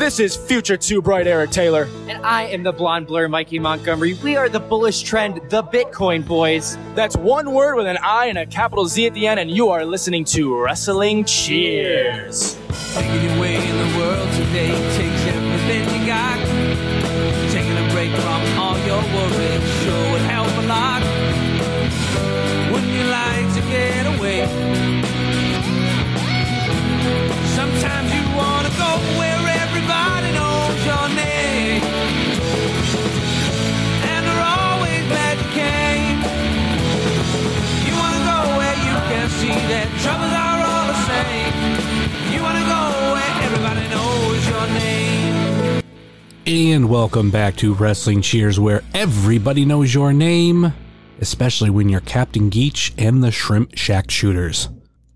This is future too bright Eric Taylor. And I am the blonde blur Mikey Montgomery. We are the bullish trend, the Bitcoin boys. That's one word with an I and a capital Z at the end, and you are listening to Wrestling Cheers. And welcome back to Wrestling Cheers, where everybody knows your name, especially when you're Captain Geach and the Shrimp Shack Shooters.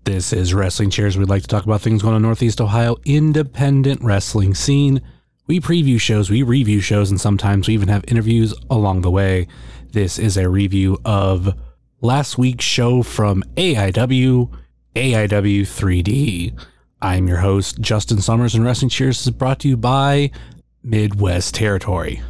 This is Wrestling Cheers. We'd like to talk about things going on Northeast Ohio independent wrestling scene. We preview shows, we review shows, and sometimes we even have interviews along the way. This is a review of last week's show from AIW, AIW 3D. I'm your host, Justin Summers, and Wrestling Cheers is brought to you by Midwest Territory.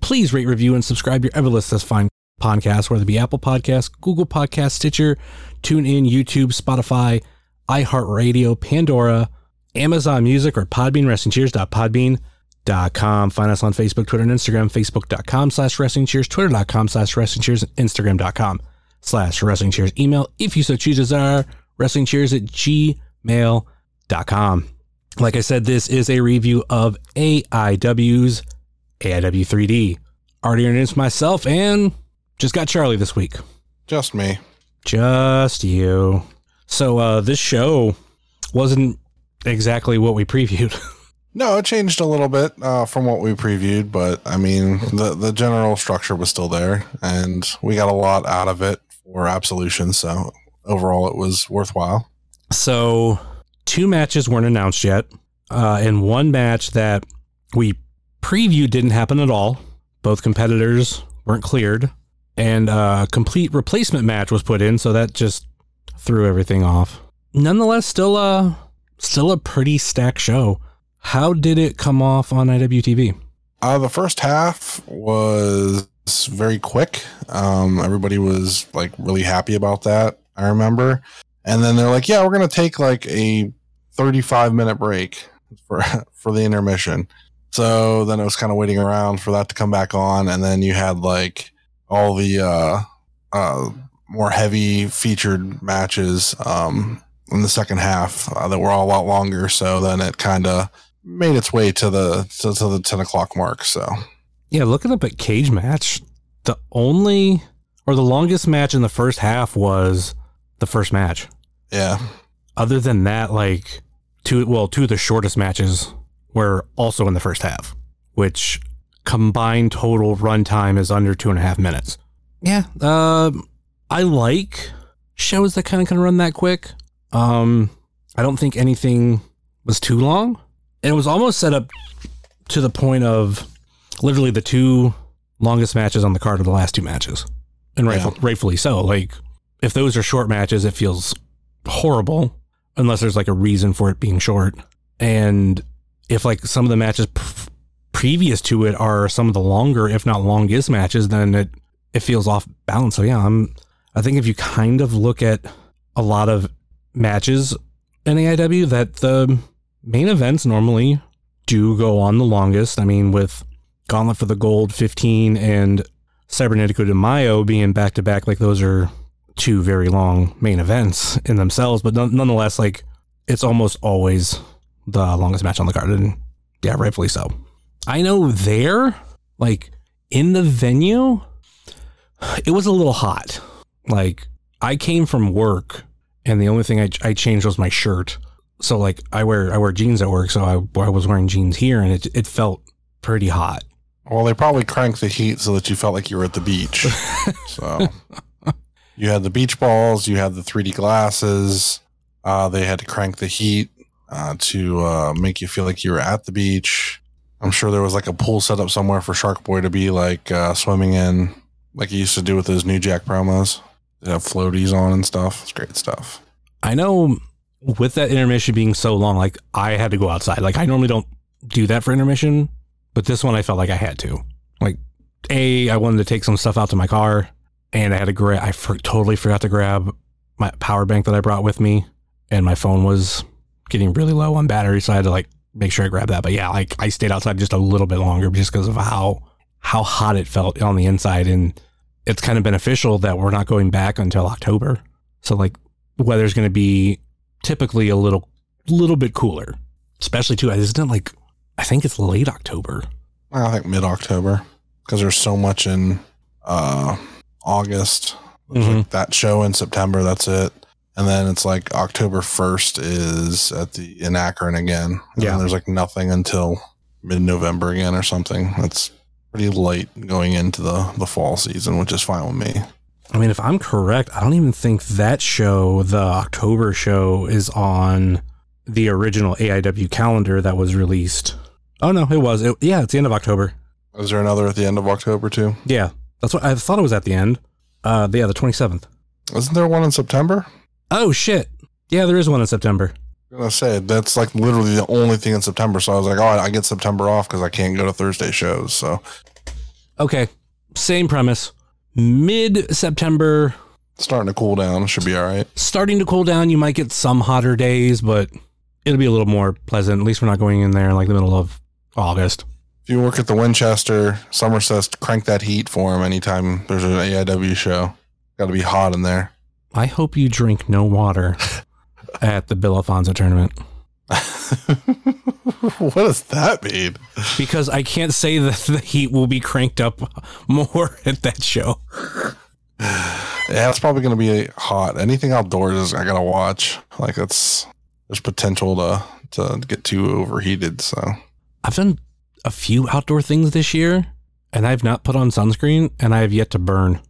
Please rate, review, and subscribe your Everlist this fine podcast, whether it be Apple Podcasts, Google Podcasts, Stitcher, TuneIn, YouTube, Spotify, iHeartRadio, Pandora, Amazon Music, or Podbean, WrestlingCheers.podbean.com. Find us on Facebook, Twitter, and Instagram, Facebook.com slash Wrestling Cheers, Twitter.com slash Wrestling Cheers, and Instagram.com slash Wrestling Cheers. Email, if you so choose, are Wrestling Cheers at gmail.com. Like I said, this is a review of AIW's AIW 3D. Already introduced myself and just got Charlie this week. Just me. Just you. So uh this show wasn't exactly what we previewed. No, it changed a little bit uh, from what we previewed, but I mean, the the general structure was still there, and we got a lot out of it for Absolution. So overall, it was worthwhile. so two matches weren't announced yet. Uh and one match that we previewed didn't happen at all. Both competitors weren't cleared. And a complete replacement match was put in, so that just threw everything off. Nonetheless, still a still a pretty stacked show. How did it come off on IWTV? Uh, the first half was very quick. Um, everybody was like really happy about that. I remember, and then they're like, "Yeah, we're gonna take like a 35 minute break for for the intermission." So then it was kind of waiting around for that to come back on, and then you had like all the uh, uh, more heavy featured matches um, in the second half uh, that were all a lot longer. So then it kind of made its way to the to, to the 10 o'clock mark. So Yeah, looking up at cage match, the only or the longest match in the first half was the first match. yeah, Other than that, like two well, two of the shortest matches were also in the first half, which combined total runtime is under two and a half minutes. Yeah, um, I like shows that kind of can run that quick. Um, I don't think anything was too long. And it was almost set up to the point of literally the two longest matches on the card are the last two matches. And rightful, rightfully so. Like, if those are short matches, it feels horrible unless there's like a reason for it being short. And if like some of the matches p- previous to it are some of the longer, if not longest matches, then it, it feels off balance. So yeah, I'm, I think if you kind of look at a lot of matches in AIW that the main events normally do go on the longest. I mean, with Gauntlet for the Gold 15 and Cybernetico de Mayo being back to back, like those are two very long main events in themselves, but none- nonetheless, like it's almost always the longest match on the card. And yeah, rightfully so. I know there, like in the venue, it was a little hot. Like I came from work and the only thing I, I changed was my shirt. So like I wear I wear jeans at work, so I, I was wearing jeans here, and it it felt pretty hot. well, they probably cranked the heat so that you felt like you were at the beach. so you had the beach balls, you had the 3D glasses. Uh, they had to crank the heat uh, to uh, make you feel like you were at the beach. I'm sure there was like a pool set up somewhere for Shark Boy to be like uh, swimming in, like he used to do with those New Jack promos. They have floaties on and stuff. It's great stuff. I know with that intermission being so long, like I had to go outside. Like I normally don't do that for intermission, but this one I felt like I had to. Like, a I wanted to take some stuff out to my car, and I had to grab. I for- totally forgot to grab my power bank that I brought with me, and my phone was getting really low on battery, so I had to like make sure I grabbed that. But yeah, like I stayed outside just a little bit longer just because of how how hot it felt on the inside, and it's kind of beneficial that we're not going back until October. So like weather's going to be typically a little little bit cooler, especially too. Isn't it like I think it's late October. I think mid October because there's so much in uh, August. Mhm. like that show in September. That's it. And then it's like October 1st is at the in Akron again. And Yeah. there's like nothing until mid November again or something. That's pretty late going into the, the fall season, which is fine with me. I mean, if I'm correct, I don't even think that show, the October show, is on the original AIW calendar that was released. Oh no, it was. It, yeah, it's the end of October. Is there another at the end of October too? Yeah, that's what I thought it was at the end. Uh, yeah, the 27th. Isn't there one in September? Oh shit. Yeah, there is one in September. I'm gonna say that's like literally the only thing in September. So I was like, oh, I get September off because I can't go to Thursday shows. So Okay, same premise. Mid September, starting to cool down. Should be all right. starting to cool down. You might get some hotter days, but it'll be a little more pleasant. At least we're not going in there in like the middle of August. If you work at the Winchester, Somerset, crank that heat for him anytime there's an AIW show. Got to be hot in there. I hope you drink no water at the Bill Alfonso tournament what does that mean? because I can't say that the heat will be cranked up more at that show. Yeah, it's probably going to be hot. Anything outdoors, is, I got to watch. Like it's there's potential to to get too overheated. So I've done a few outdoor things this year and I've not put on sunscreen and I have yet to burn.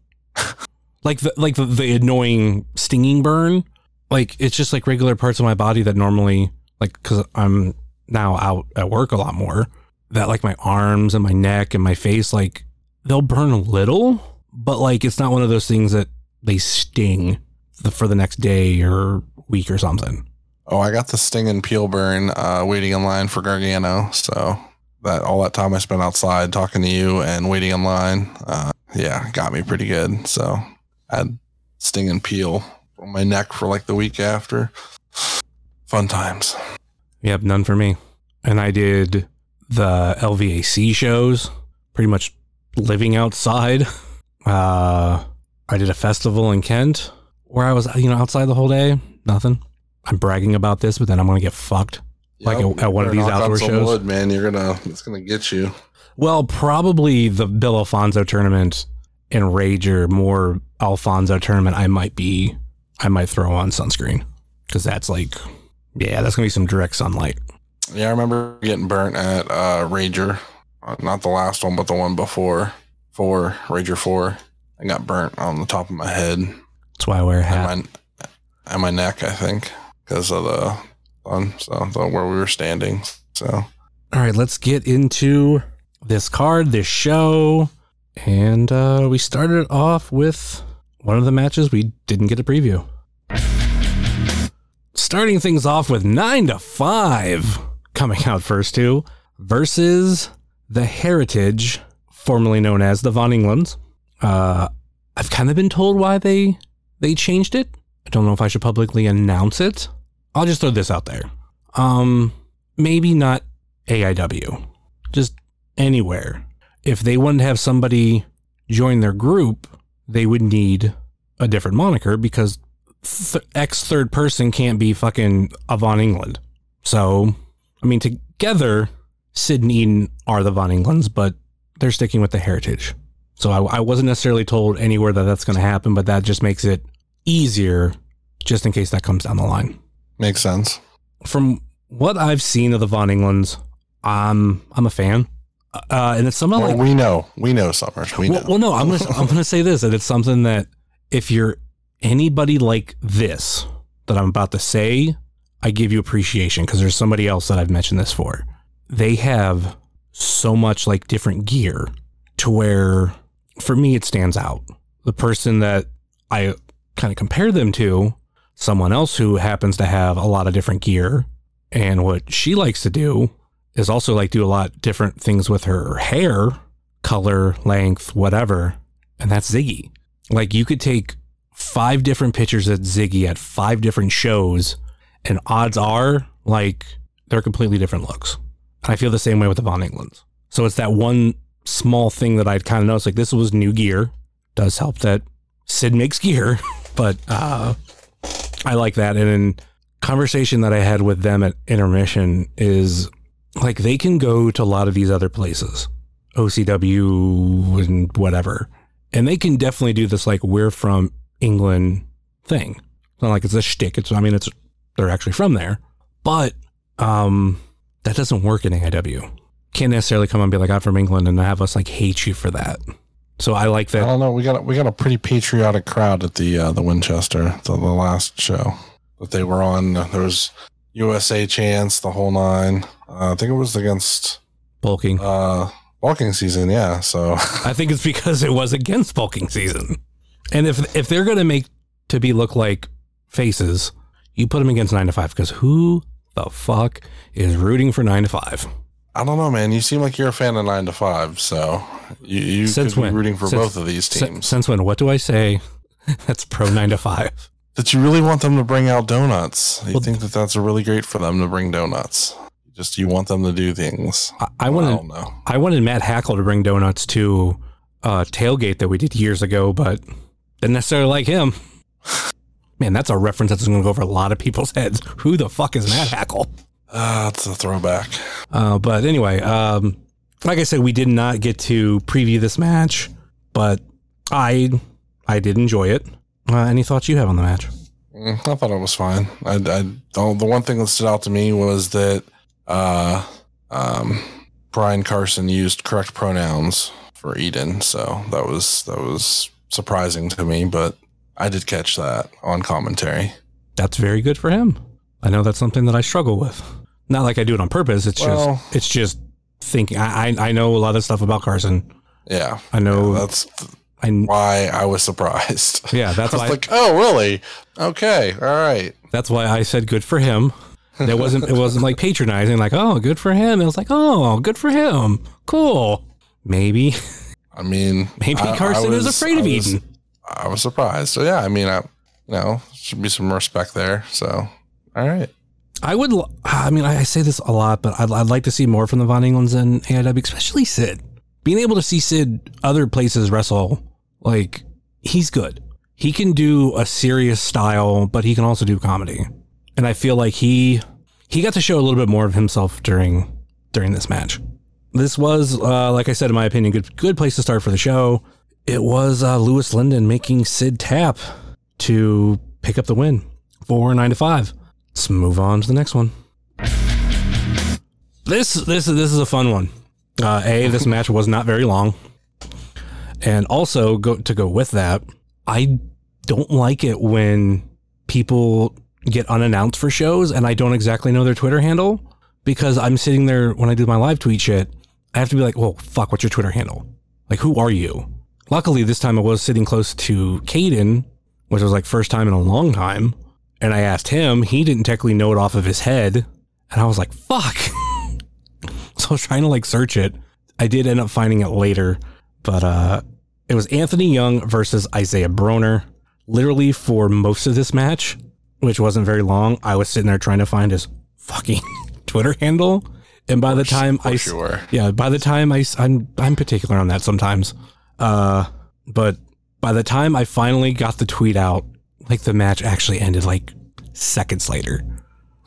like the like the, the annoying stinging burn. Like it's just like regular parts of my body that normally like cuz I'm now out at work a lot more that like my arms and my neck and my face like they'll burn a little, but like it's not one of those things that they sting the, for the next day or week or something. oh, I got the sting and peel burn uh, waiting in line for Gargano. So that all that time I spent outside talking to you and waiting in line, uh, yeah, got me pretty good. So I had sting and peel on my neck for like the week after. Fun times. Yep, none for me. And I did the LVAC shows, pretty much living outside. Uh, I did a festival in Kent where I was, you know, outside the whole day. Nothing. I'm bragging about this, but then I'm gonna get fucked. Like Yep. at- at one of these outdoor shows? Wood, man, you're gonna it's gonna get you. Well, probably the Bill Alfonso tournament and Rager more Alfonso tournament. I might be, I might throw on sunscreen because that's like, yeah, that's gonna be some direct sunlight. Yeah, I remember getting burnt at uh, Rager, uh, not the last one, but the one before, four Rager four. I got burnt on the top of my head That's why I wear a hat. my and my neck, I think, because of the sun. So where we were standing. So All right, let's get into this card, this show. And uh, we started off with one of the matches we didn't get a preview. Starting things off with 9 to 5 coming out first two versus the Heritage, formerly known as the Von Englands. Uh, I've kind of been told why they they changed it. I don't know if I should publicly announce it. I'll just throw this out there. Um, maybe not AIW, just anywhere. If they wanted to have somebody join their group, they would need a different moniker because th- X third person can't be fucking Von England. So, I mean, together, Sid and Eden are the Von Englands, but they're sticking with the heritage. So I, I wasn't necessarily told anywhere that that's going to happen, but that just makes it easier just in case that comes down the line makes sense. from what I've seen of the Von Englands, I'm I'm a fan, uh, and it's something Well, like we know, we know, Summers. We know. well, well, no, I'm gonna I'm gonna say this, and it's something that if you're anybody like this that I'm about to say, I give you appreciation because there's somebody else that I've mentioned this for. They have so much like different gear to where, for me, it stands out. The person that I kind of compare them to someone else who happens to have a lot of different gear. And what she likes to do is also like do a lot different things with her hair, color, length, whatever. And that's Ziggy. Like you could take five different pictures of Ziggy at five different shows, and odds are like they're completely different looks. And I feel the same way with the Von Englands. So it's that one small thing that I'd kind of noticed. Like this was new gear. Does help that Sid makes gear, but uh, I like that. And in conversation that I had with them at intermission is like they can go to a lot of these other places, OCW and whatever, and they can definitely do this like we're from England thing. It's not like it's a shtick. It's I mean it's they're actually from there, but um that doesn't work in AIW. Can't necessarily come and be like I'm from England and have us like hate you for that. So I like that. I don't know. We got a- we got a pretty patriotic crowd at the uh, the Winchester the, the last show that they were on. There was USA chants, the whole nine. Uh, I think it was against Bulking. uh, walking season. Yeah. So I think it's because it was against bulking season. And if if they're gonna make to be look like faces, you put them against nine to five because who the fuck is rooting for nine to five? I don't know, man. You seem like you're a fan of nine to five. So you, you Since could be when? rooting for Since- both of these teams. since when? What do I say? That's pro nine to five. that you really want them to bring out donuts. You Well, think that that's really great for them to bring donuts. Just you want them to do things. I, I I wanted don't know. I wanted Matt Hackle to bring donuts to uh, tailgate that we did years ago, but didn't necessarily like him. Man, that's a reference that's going to go over a lot of people's heads. Who the fuck is Matt Hackle? Ah, it's a throwback. Uh, but anyway, um, like I said, we did not get to preview this match, but I I did enjoy it. Uh, any thoughts you have on the match? Mm, I thought it was fine. I, I the the one thing that stood out to me was that uh, um, Brian Carson used correct pronouns for Eden, so that was that was surprising to me. But I did catch that on commentary. That's very good for him. I know that's something that I struggle with. Not like I do it on purpose. It's Well- just it's just thinking. I, I I know a lot of stuff about Carson. Yeah, I know. that's I why I was surprised. yeah. That's I was why. like, oh, really? Okay, all right. that's why I said good for him. That wasn't. It wasn't like patronizing. Like oh, good for him. It was like oh, good for him. Cool. Maybe I mean, maybe I- I Carson is was- afraid of I was- Eden. I was surprised. So yeah, I mean, I, you know, should be some respect there. So, all right. I would. I mean, I say this a lot, but I'd, I'd like to see more from the Von Englands and AIW, especially Sid. Being able to see Sid other places wrestle, like he's good. He can do a serious style, but he can also do comedy. And I feel like he he got to show a little bit more of himself during during this match. This was, uh, like I said, in my opinion, good good place to start for the show. It was uh, Louis Lyndon making Sid tap to pick up the win, four nine to five. Let's move on to the next one. This this is this is a fun one. Uh, a this match was not very long, and also go to go with that. I don't like it when people get unannounced for shows and I don't exactly know their Twitter handle because I'm sitting there when I do my live tweet shit. I have to be like, "Well, fuck, what's your Twitter handle? Like, who are you?" Luckily, this time I was sitting close to Caden, which was like first time in a long time. And I asked him, he didn't technically know it off of his head. And I was like, fuck. so I was trying to like search it. I did end up finding it later, but uh it was Anthony Young versus Isaiah Broner. Literally for most of this match, which wasn't very long, I was sitting there trying to find his fucking Twitter handle. And by the time I, sure. yeah, by the time I s- I'm I'm particular on that sometimes. Uh but by the time I finally got the tweet out, like the match actually ended like seconds later.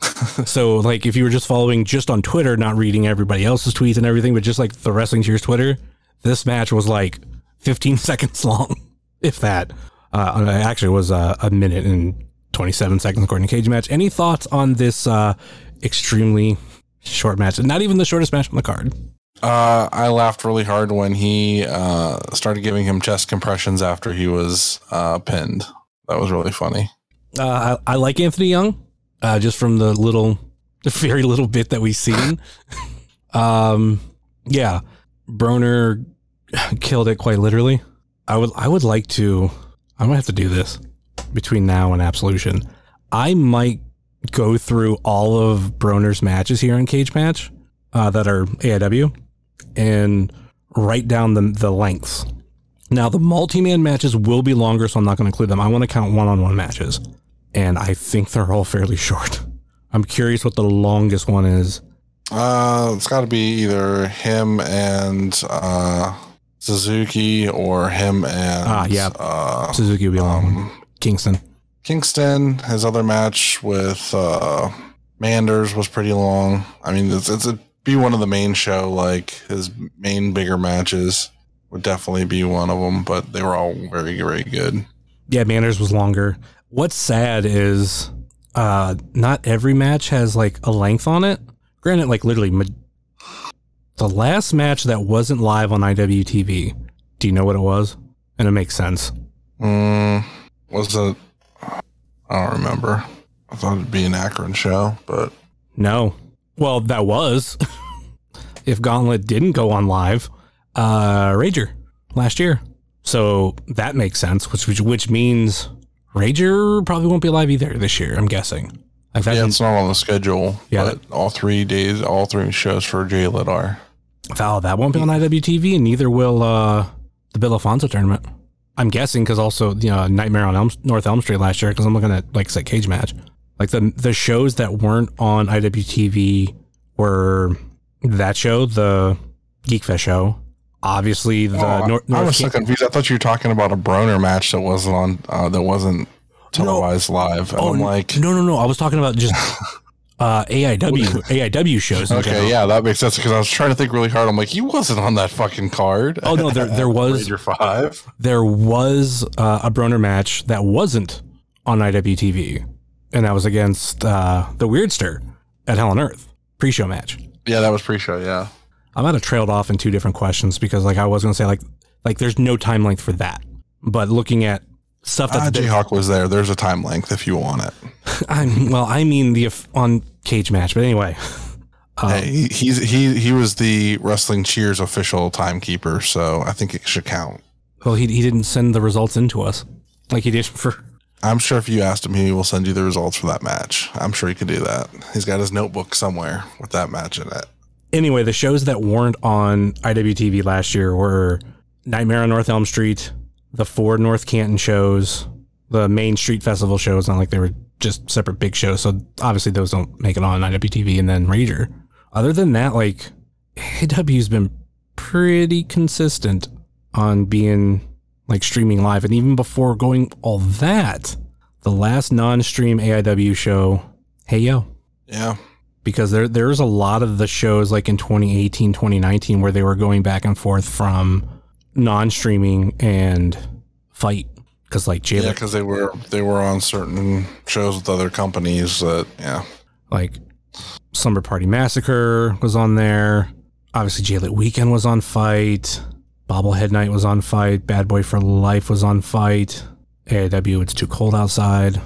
so like if you were just following just on Twitter, not reading everybody else's tweets and everything, but just like the Wrestling Cheers Twitter, this match was like 15 seconds long, if that. Uh, it actually was uh, a minute and 27 seconds according to Cage Match. Any thoughts on this uh, extremely short match? Not even the shortest match on the card. Uh, I laughed really hard when he uh, started giving him chest compressions after he was uh, pinned. That was really funny. Uh, I, I like Anthony Young, uh, just from the little, the very little bit that we've seen. um, yeah, Broner killed it quite literally. I would, I would like to. I'm gonna have to do this between now and Absolution. I might go through all of Broner's matches here in Cage Match uh, that are AIW and write down the, the lengths. Now, the multi man matches will be longer, so I'm not going to include them. I want to count one on one matches, and I think they're all fairly short. I'm curious what the longest one is. Uh, it's got to be either him and uh, Suzuki or him and Ah, yeah. uh, Suzuki will be long um, Kingston. Kingston. His other match with uh, Manders was pretty long. I mean, it's, it's a be one of the main show. Like his main bigger matches would definitely be one of them, but they were all very very good. Yeah, Manders was longer. What's sad is uh not every match has like a length on it. Granted, like literally ma- the last match that wasn't live on IWTV. Do you know what it was? And it makes sense. Mm, was it? I don't remember. I thought it'd be an Akron show, but No. Well, that was if Gauntlet didn't go on live. Uh Rager last year. So that makes sense, which which, which means Rager probably won't be live either this year, I'm guessing. Like that yeah, it's not on the schedule. Yeah, but all three days, all three shows for JLIT are. Oh, that won't be on IWTV, and neither will uh, the Bill Alfonso tournament. I'm guessing because also you know Nightmare on Elm, North Elm Street last year because I'm looking at like I said cage match. Like the the shows that weren't on IWTV were that show, the Geek Fest show, obviously the Oh, Nor- I North was so confused. I thought you were talking about a Broner match that wasn't on, uh, that wasn't televised live. And Oh, I'm like, no, no, no. I was talking about just uh, AIW AIW shows. okay, general. yeah, that makes sense because I was trying to think really hard. I'm like, he wasn't on that fucking card. Oh no, there there was Ranger Five. there was uh, a Broner match that wasn't on IWTV, and that was against uh, the Weirdster at Hell on Earth pre-show match. Yeah, that was pre-show. Yeah, I might have trailed off in two different questions because, like, I was going to say, like, like there's no time length for that. But looking at stuff that ah, been, Jayhawk was there. There's a time length if you want it. I'm, well, I mean the on cage match. But anyway, um, hey, he, he's he he was the Wrestling Cheers official timekeeper, so I think it should count. well, he he didn't send the results into us like he did for. I'm sure if you asked him, he will send you the results for that match. I'm sure he could do that. He's got his notebook somewhere with that match in it. Anyway, the shows that weren't on IWTV last year were Nightmare on North Elm Street, the four North Canton shows, the main street festival shows, not like they were just separate big shows. So obviously those don't make it on IWTV and then Rager. Other than that, like AW's been pretty consistent on being like streaming live. And even before going all that, the last non-stream AIW show, Hey Yo Yeah. Because there there's a lot of the shows like in 2018 2019 where they were going back and forth from non-streaming and FITE because like Jay Yeah, because they were they were on certain shows with other companies that yeah. like Slumber Party Massacre was on there. Obviously, JLIT Weekend was on FITE. Bobblehead Night was on FITE. Bad Boy for Life was on FITE. AIW It's Too Cold Outside.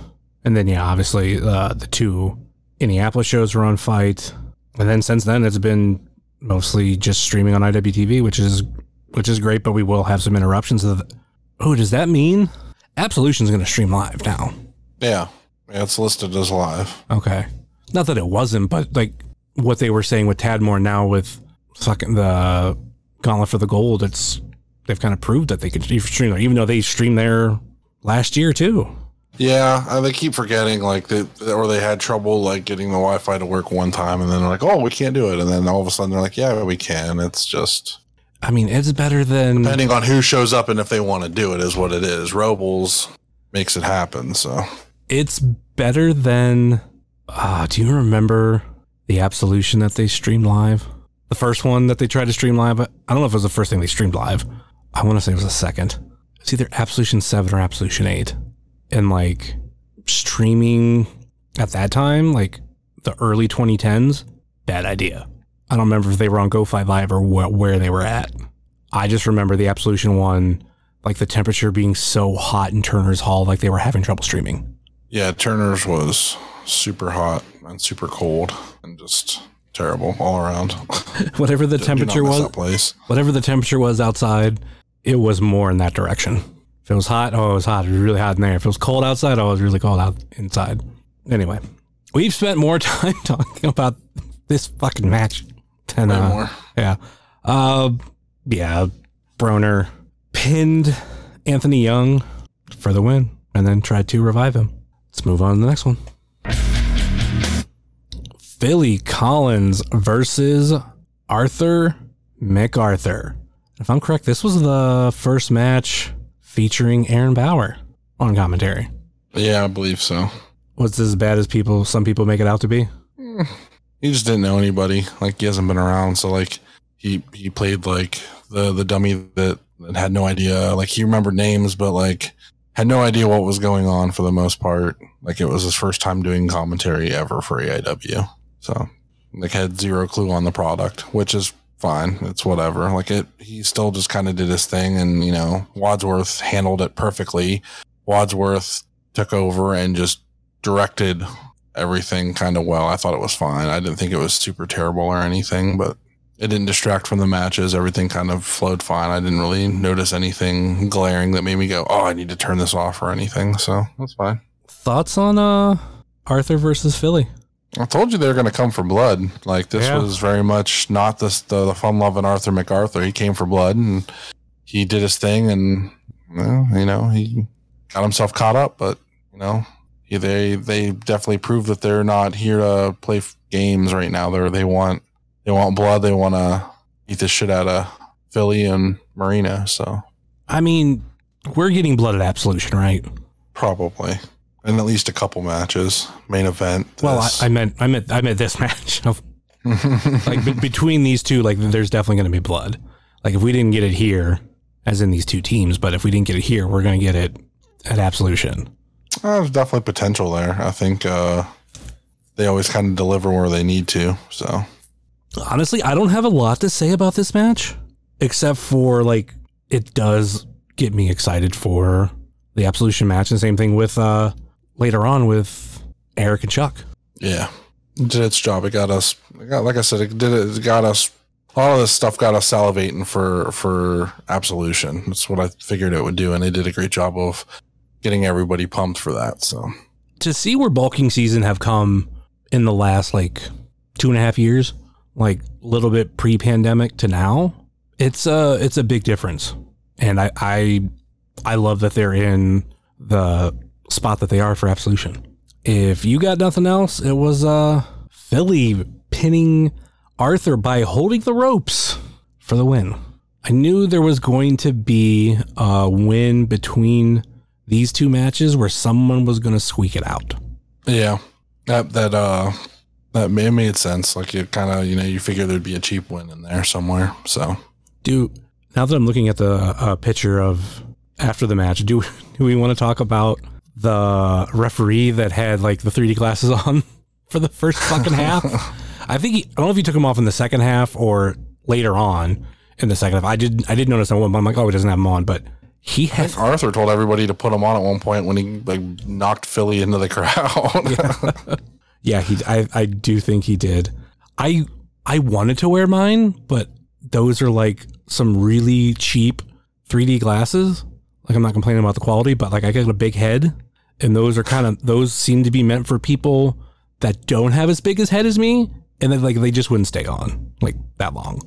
And then, yeah, obviously, uh, the two Indianapolis shows were on FITE. And then since then, it's been mostly just streaming on IWTV, which is which is great. But we will have some interruptions. Of oh, does that mean Absolution's going to stream live now? Yeah. Yeah, it's listed as live. Okay. Not that it wasn't, but like what they were saying with Tadmor now with fucking the Gauntlet for the Gold, it's they've kind of proved that they can stream there, even though they streamed there last year too. Yeah, uh, they keep forgetting like they or they had trouble like getting the Wi-Fi to work one time, and then they're like, "Oh, we can't do it," and then all of a sudden they're like, "Yeah, we can." It's just I mean, it's better than depending on who shows up and if they want to do it is what it is. Robles makes it happen. So it's better than. Uh, do you remember the Absolution that they streamed live? The first one that they tried to stream live. I don't know if it was the first thing they streamed live. I want to say it was the second. It's either Absolution Seven or Absolution Eight, and like streaming at that time, like the early 2010s, bad idea. I don't remember if they were on GoFightLive or wh- where they were at. I just remember the Absolution one, like the temperature being so hot in Turner's Hall, like they were having trouble streaming. yeah, Turner's was super hot and super cold and just terrible all around. Whatever the temperature was, whatever the temperature was outside, it was more in that direction. If it was hot, oh, it was hot. It was really hot in there. If it was cold outside, oh, it was really cold out inside. Anyway, we've spent more time talking about this fucking match than uh, more. yeah. Uh, yeah, Broner pinned Anthony Young for the win and then tried to revive him. Let's move on to the next one. Philly Collins versus Arthur MacArthur. If I'm correct, this was the first match featuring Aaron Bauer on commentary. Yeah, I believe so. Was this as bad as people some people make it out to be? Mm. He just didn't know anybody. Like he hasn't been around, so like he he played like the the dummy that, that had no idea. Like he remembered names, but like had no idea what was going on for the most part. Like it was his first time doing commentary ever for AIW. So like had zero clue on the product, which is fine. It's whatever. Like it he still just kind of did his thing and you know, Wadsworth handled it perfectly. Wadsworth took over and just directed everything kind of well. I thought it was fine. I didn't think it was super terrible or anything, but it didn't distract from the matches. Everything kind of flowed fine. I didn't really notice anything glaring that made me go, "Oh, I need to turn this off" or anything. So that's fine. Thoughts on uh Arthur versus Philly? I told you they were going to come for blood. Like this Yeah. was very much not this the, the fun loving Arthur MacArthur. He came for blood and he did his thing, and well, you know he got himself caught up. But you know he, they they definitely proved that they're not here to play f- games right now. They they want they want blood. They want to eat the shit out of Philly and Marina. So I mean, we're getting blood at Absolution, right? probably. And at least a couple matches, main event. Well, I. I meant I meant I meant this match. like be- between these two, like there's definitely going to be blood. Like if we didn't get it here, as in these two teams, but if we didn't get it here, we're going to get it at Absolution. Uh, There's definitely potential there. I think uh, they always kind of deliver where they need to. So Honestly, I don't have a lot to say about this match, except for like it does get me excited for the Absolution match. And same thing with uh later on with Eric and Chuck. yeah, it did its job. It got us. It got, like I said, it did it. Got us. All of this stuff got us salivating for for absolution. That's what I figured it would do, and they did a great job of getting everybody pumped for that. So to see where bulking season have come in the last like two and a half years, like a little bit pre-pandemic to now, it's a it's a big difference. And I I I love that they're in the spot that they are for Absolution. If you got nothing else, it was uh Philly pinning Arthur by holding the ropes for the win. I knew there was going to be a win between these two matches where someone was going to squeak it out. yeah, that that uh that ma- it made sense. Like you kind of you know you figure there'd be a cheap win in there somewhere. So Do now that I'm looking at the uh, picture of after the match, do do we want to talk about the referee that had like the 3D glasses on for the first fucking half? I think he, I don't know if he took them off in the second half or later on in the second half. I did I did notice on one, I'm like, oh, he doesn't have them on, but he had Arthur told everybody to put him on at one point when he like knocked Philly into the crowd. Yeah, he. I, I do think he did. I I wanted to wear mine, but those are like some really cheap 3D glasses. Like I'm not complaining about the quality, but like I got a big head, and those are kind of those seem to be meant for people that don't have as big as head as me, and then like they just wouldn't stay on like that long.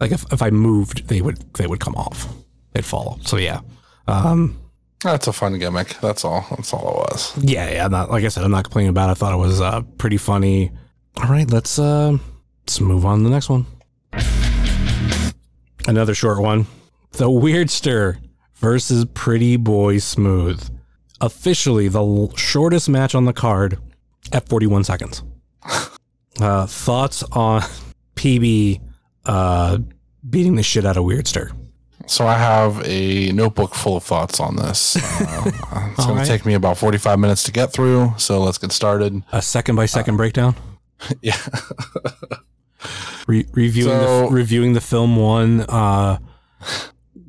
Like if, if I moved, they would they would come off. They'd fall. So yeah. Um, That's a fun gimmick. That's all. That's all it was. yeah, yeah. I'm not like I said, I'm not complaining about it. I thought it was uh, pretty funny. All right, let's uh, let's move on to the next one. Another short one. The Weirdster versus Pretty Boy Smooth. Officially the l- shortest match on the card at 41 seconds. Uh, thoughts on PB uh, beating the shit out of Weirdster? So I have a notebook full of thoughts on this. Uh, it's going right. to take me about 45 minutes to get through. So let's get started. A second by second breakdown. Yeah. Re- reviewing So- the reviewing the film one uh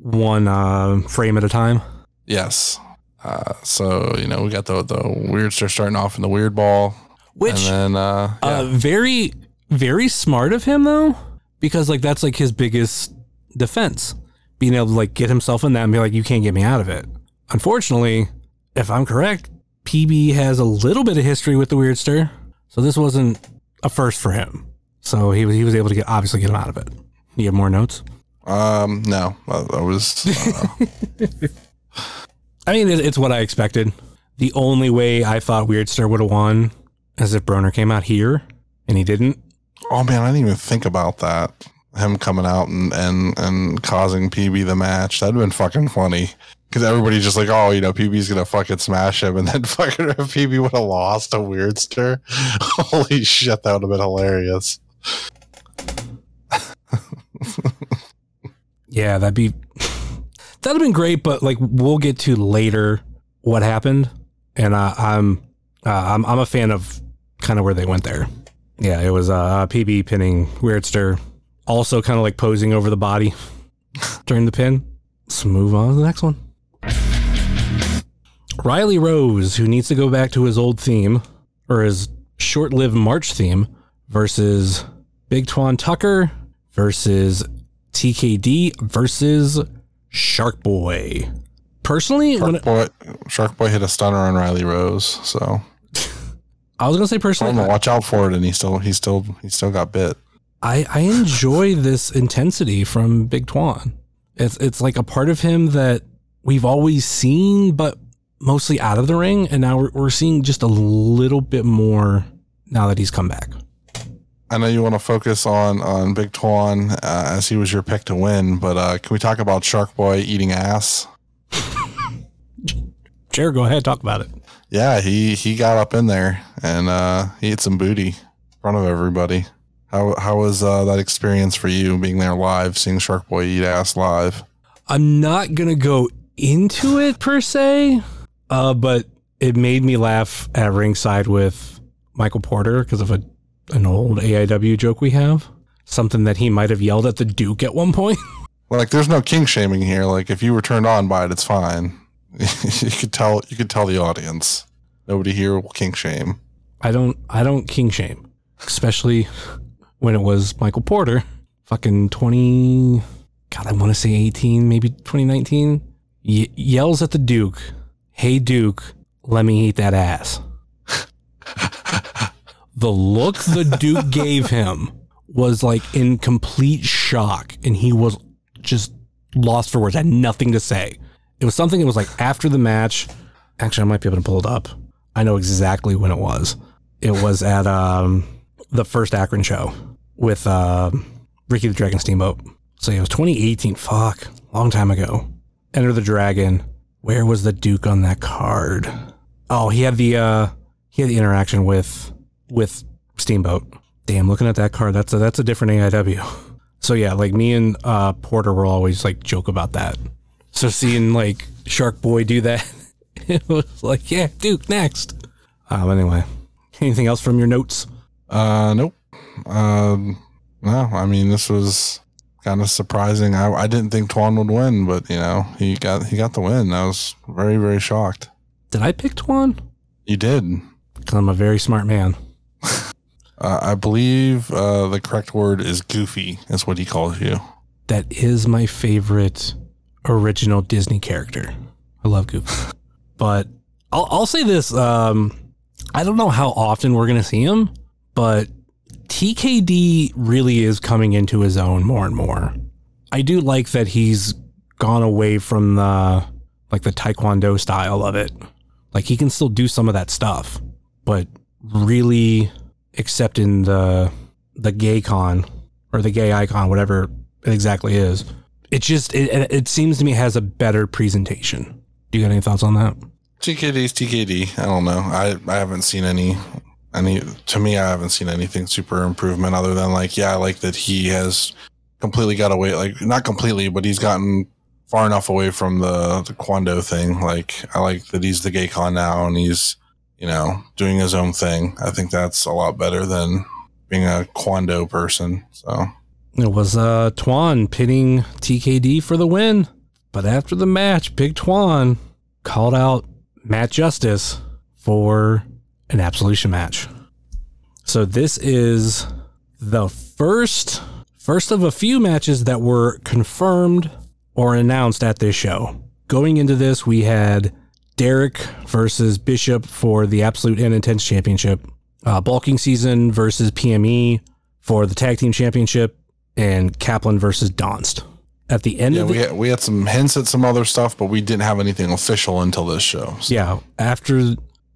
one uh frame at a time. yes. Uh, so you know we got the the weird start starting off in the weird ball, Which and then uh, yeah. uh very very smart of him though because like that's like his biggest defense being able to like get himself in that and be like you can't get me out of it. Unfortunately, if I'm correct, PB has a little bit of history with the Weirdster, so this wasn't a first for him. So he was he was able to get obviously get him out of it. You have more notes? Um, no, I, I was. Uh, I mean, it's what I expected. The only way I thought Weirdster would have won is if Broner came out here, and he didn't. oh man, I didn't even think about that. Him coming out and and and causing PB the match. That'd been fucking funny. Because everybody's just like, oh, you know, PB's gonna fucking smash him, and then fucking if PB would have lost a Weirdster. Holy shit, that would have been hilarious. Yeah, that'd be that'd have been great. But like, we'll get to later what happened, and uh, I'm uh, I'm I'm a fan of kind of where they went there. Yeah, it was uh, PB pinning Weirdster, also kind of like posing over the body during the pin. Let's move on to the next one. Riley Rose, who needs to go back to his old theme or his short-lived March theme, versus Big Twan Tucker versus TKD versus Shark Boy. Personally, when Shark Boy, Shark Boy hit a stunner on Riley Rose, so I was gonna say personally, to watch out for it, and he still he still he still got bit. I, I enjoy this intensity from Big Twan. It's it's like a part of him that we've always seen, but mostly out of the ring, and now we're, we're seeing just a little bit more now that he's come back. I know you want to focus on on Big Twan uh, as he was your pick to win, but uh, can we talk about Shark Boy eating ass? Jared, go ahead, talk about it. Yeah, he he got up in there and uh, he ate some booty in front of everybody. How how was uh, that experience for you being there live, seeing Shark Boy eat ass live? I'm not gonna go into it per se, uh, but it made me laugh at ringside with Michael Porter because of a an old AIW joke we have. Something that he might have yelled at the Duke at one point. Like, there's no king shaming here. Like, if you were turned on by it, it's fine. you could tell you could tell the audience. Nobody here will king shame. I don't I don't king shame, especially when it was Michael Porter, fucking twenty. God, I want to say eighteen, maybe twenty nineteen. Ye- yells at the Duke, "Hey Duke, let me eat that ass." the look the Duke gave him was like in complete shock, and he was just lost for words. Had nothing to say. It was something that was like after the match. Actually, I might be able to pull it up. I know exactly when it was. It was at um, the first Akron show with um Ricky the Dragon Steamboat. So it was 2018. Fuck, long time ago. Enter the Dragon. Where was the Duke on that card? Oh, he had the uh, he had the interaction with with Steamboat. Damn, looking at that car, that's a that's a different AIW. So yeah, like me and uh, Porter will always like joke about that. So seeing like Shark Boy do that, it was like, yeah, Duke next. Um, anyway, anything else from your notes? Uh, nope. Um, no, I mean this was kind of surprising. I, I didn't think Twan would win, but you know he got he got the win. I was very very shocked. Did I pick Twan? You did. Because I'm a very smart man. Uh, I believe uh, the correct word is goofy. Is what he calls you. That is my favorite original Disney character. I love Goofy. but I'll, I'll say this. Um, I don't know how often we're going to see him, but TKD really is coming into his own more and more. I do like that he's gone away from the like the taekwondo style of it. Like he can still do some of that stuff, but really accepting the the gay con or the gay icon, whatever it exactly is. It just it, it seems to me has a better presentation. Do you got any thoughts on that? TKD's TKD. I don't know. I I haven't seen any any to me. I haven't seen anything super improvement other than like yeah, I like that he has completely got away. Like not completely, but he's gotten far enough away from the the Kwando thing. Like I like that he's the gay con now and he's you know doing his own thing. I think that's a lot better than being a Kwando person. So It was uh Twan pinning TKD for the win. But after the match, Big Twan called out Matt Justice for an absolution match. So this is the first first of a few matches that were confirmed or announced at this show. Going into this, we had Derek versus Bishop for the Absolute and Intense Championship. Uh, Bulking Season versus PME for the Tag Team Championship. And Kaplan versus Donst. At the end Yeah, of the we had, we had some hints at some other stuff, but we didn't have anything official until this show. So- yeah, after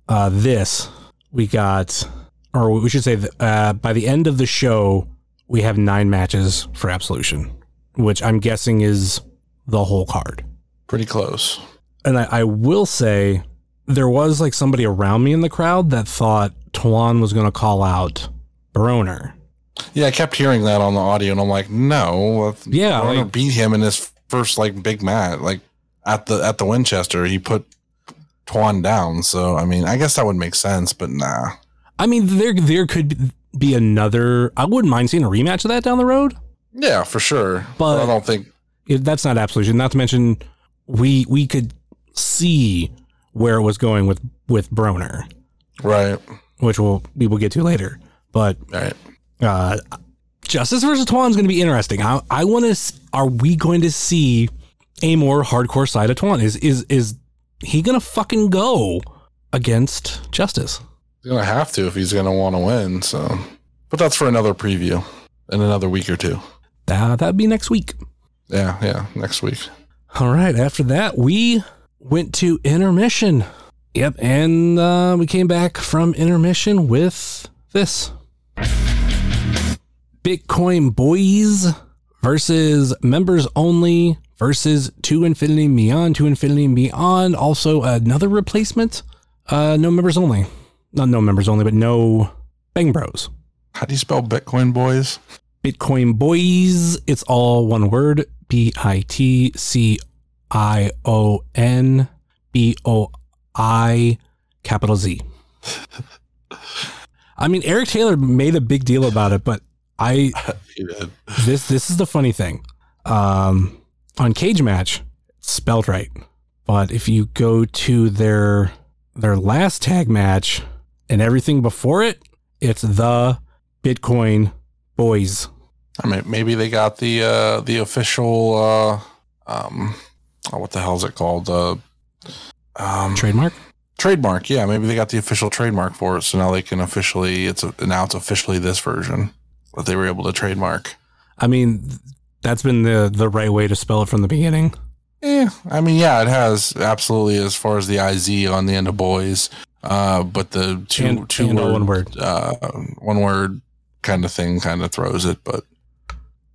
uh, this, we got, or we should say, that, uh, by the end of the show, we have nine matches for Absolution, which I'm guessing is the whole card. Pretty close. And I, I will say, there was like somebody around me in the crowd that thought Twan was going to call out Broner. Yeah, I kept hearing that on the audio, and I'm like, no, Yeah, Broner like- beat him in his first like big match, like at the at the Winchester. He put Twan down, so I mean, I guess that would make sense, but nah. I mean, there there could be another. I wouldn't mind seeing a rematch of that down the road. Yeah, for sure. But- But I don't think. it, that's not absolution. Not to mention, we we could see where it was going with with Broner, Right. which we'll we will get to later. But Right. uh, Justice versus Twan is going to be interesting. I I want to. Are we going to see a more hardcore side of Twan? Is is is he going to fucking go against Justice? He's gonna have to if he's gonna want to win. So, but that's for another preview in another week or two. That that'd be next week. Yeah, yeah, next week. All right. After that, we went to intermission. Yep. And uh, we came back from intermission with this Bitcoin Boys versus members only versus To Infinity and Beyond. To Infinity and Beyond. Also, another replacement. Uh, no members only. Not no members only, but no Bang Bros. How do you spell Bitcoin, boys? Bitcoin Boys. It's all one word B I T C I O N B O I capital Z. I mean, Eric Taylor made a big deal about it, but I this this is the funny thing. Um, on Cage Match, spelled right, but if you go to their their last tag match and everything before it, it's the Bitcoin Boys. I mean, maybe they got the uh the official uh um oh, what the hell is it called? Uh, um Trademark. trademark. Yeah, maybe they got the official trademark for it, so now they can officially it's a, now it's officially this version that they were able to trademark. I mean, that's been the the right way to spell it from the beginning. Yeah, I mean, yeah, it has absolutely as far as the iz on the end of boys, uh, but the two And- two and word, one word. uh, one word kind of thing kind of throws it, but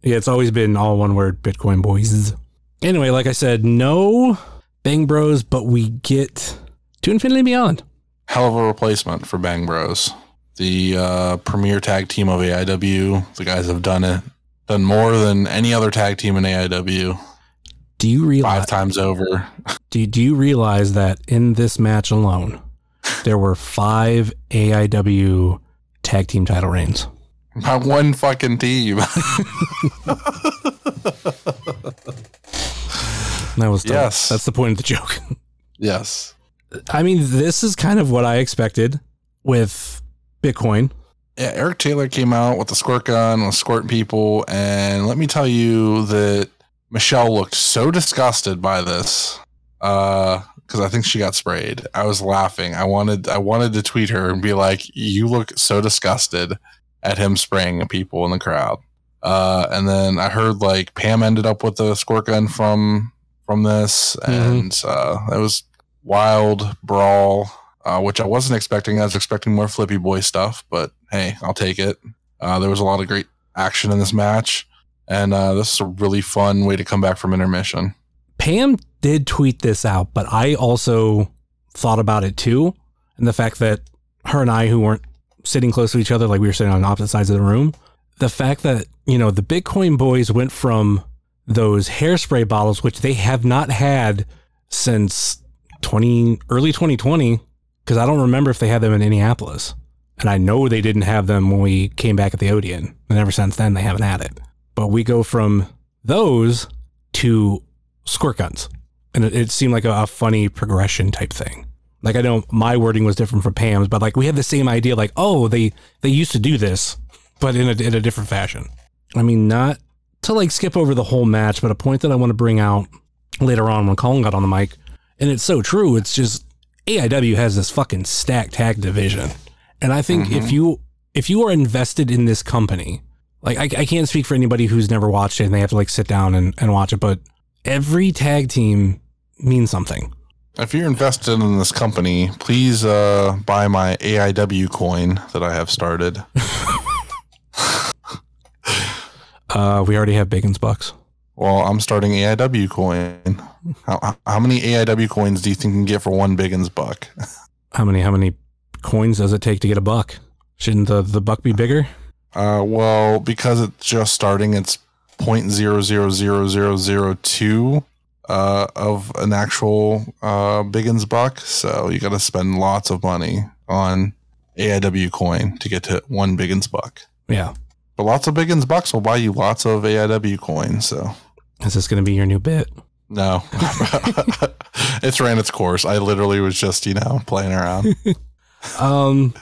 Yeah, it's always been all one word Bitcoin boys. Anyway, like I said, no Bang Bros, but we get to Infinity Beyond. hell of a replacement for Bang Bros, the uh, premier tag team of AIW. The guys have done it, done more than any other tag team in AIW Do you realize? five times over. Do, do you realize that in this match alone, there were five AIW tag team title reigns? By one fucking team. That was the, Yes. That's the point of the joke. yes. I mean, this is kind of what I expected with Bitcoin. Yeah, Eric Taylor came out with the squirt gun, was squirting people, and let me tell you that Michelle looked so disgusted by this. Uh because I think she got sprayed. I was laughing. I wanted I wanted to tweet her and be like, You look so disgusted at him spraying people in the crowd. Uh and then I heard like Pam ended up with a squirt gun from from this and uh it was wild brawl uh, which I wasn't expecting. I was expecting more Flippy Boy stuff, but hey, I'll take it. Uh, there was a lot of great action in this match, and uh, this is a really fun way to come back from intermission. Pam did tweet this out, but I also thought about it too. And the fact that her and I, who weren't sitting close to each other, like we were sitting on opposite sides of the room, the fact that, you know, the Bitcoin boys went from those hairspray bottles, which they have not had since 20, early 2020, because I don't remember if they had them in Indianapolis. And I know they didn't have them when we came back at the Odeon. And ever since then, they haven't had it. But we go from those to squirt guns. And it, it seemed like a, a funny progression type thing. Like I know my wording was different from Pam's, but like we had the same idea, like, oh, they they used to do this, but in a in a different fashion. I mean, not to like skip over the whole match, but a point that I want to bring out later on when Colin got on the mic, and it's so true. It's just AIW has this fucking stacked tag division. And I think if mm-hmm. you if you are invested in this company, like I, I can't speak for anybody who's never watched it and they have to like sit down and, and watch it, but every tag team means something. If you're invested in this company, please uh, buy my AIW coin that I have started. Uh, we already have Bacon's Bucks. Well, I'm starting AIW coin. How, how many AIW coins do you think you can get for one Biggins buck? How many how many coins does it take to get a buck? Shouldn't the, the buck be bigger? Uh, well, because it's just starting, it's point zero zero zero zero zero two uh, of an actual uh, Biggins buck. So you got to spend lots of money on AIW coin to get to one Biggins buck. Yeah. But lots of Biggins bucks will buy you lots of AIW coin. So Is this gonna be your new bit? no, it's ran its course. I literally was just you know playing around. Um,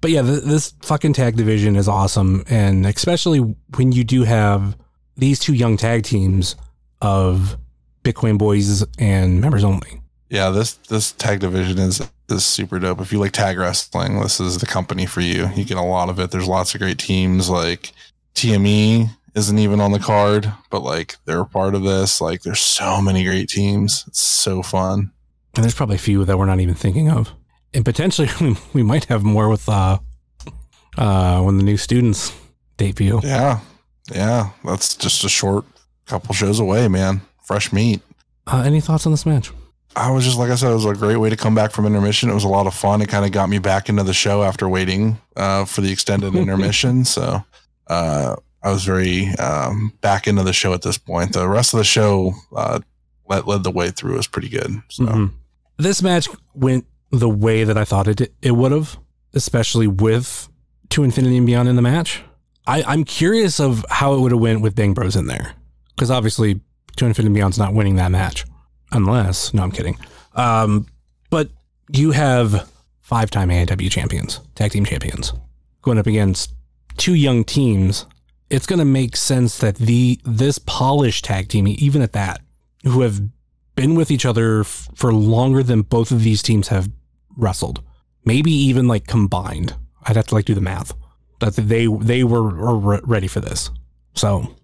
but yeah, th- this fucking tag division is awesome, and especially when you do have these two young tag teams of Bitcoin boys and members only. Yeah, this this tag division is is super dope. If you like tag wrestling, this is the company for you. You get a lot of it. There's lots of great teams like TME isn't even on the card, but like they're part of this. Like there's so many great teams. It's so fun. And there's probably a few that we're not even thinking of, and potentially we, we might have more with uh, uh, when the new students debut. Yeah. Yeah. That's just a short couple shows away, man. Fresh meat. Uh, any thoughts on this match? I was just like I said, it was a great way to come back from intermission. It was a lot of fun. It kind of got me back into the show after waiting uh, for the extended intermission. So uh, I was very um, back into the show at this point. The rest of the show uh, led, led the way through. It was pretty good. So Mhm. This match went the way that I thought it it would have, especially with To Infinity and Beyond in the match. I, I'm curious of how it would have went with Bang Bros in there, because obviously To Infinity Beyond's not winning that match, unless no, I'm kidding. Um, but you have five-time AIW champions, tag team champions, going up against two young teams. It's going to make sense that the this polished tag team, even at that, who have been with each other f- for longer than both of these teams have wrestled. Maybe even like combined. I'd have to like do the math. That they they were, were re- ready for this. So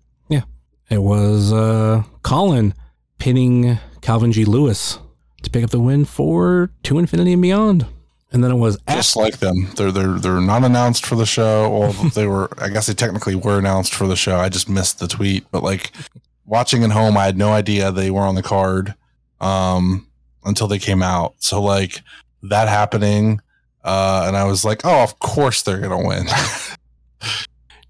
it was uh, Colin pinning Calvin G. Lewis to pick up the win for To Infinity and Beyond. And then it was just like them, they're they're they're not announced for the show. Well, they were. I guess they technically were announced for the show. I just missed the tweet. But like watching at home, I had no idea they were on the card um, until they came out. So like that happening, uh, and I was like, oh, of course they're gonna win.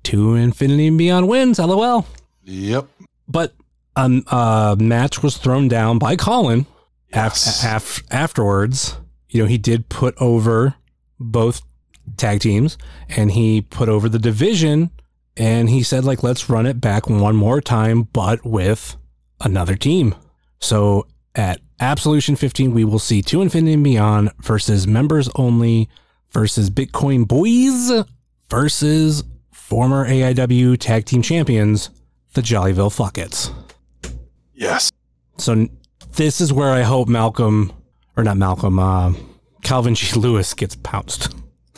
To Infinity and Beyond wins. LOL. yep. But a uh, match was thrown down by Colin Yes. af- af- afterwards. You know, he did put over both tag teams and he put over the division and he said, like, let's run it back one more time, but with another team. So at Absolution 15, we will see To Infinity and Beyond versus members only versus Bitcoin Boys versus former AIW tag team champions, the Jollyville Fuckets. Yes. So this is where I hope Malcolm, or not Malcolm, uh, Calvin G. Lewis gets pounced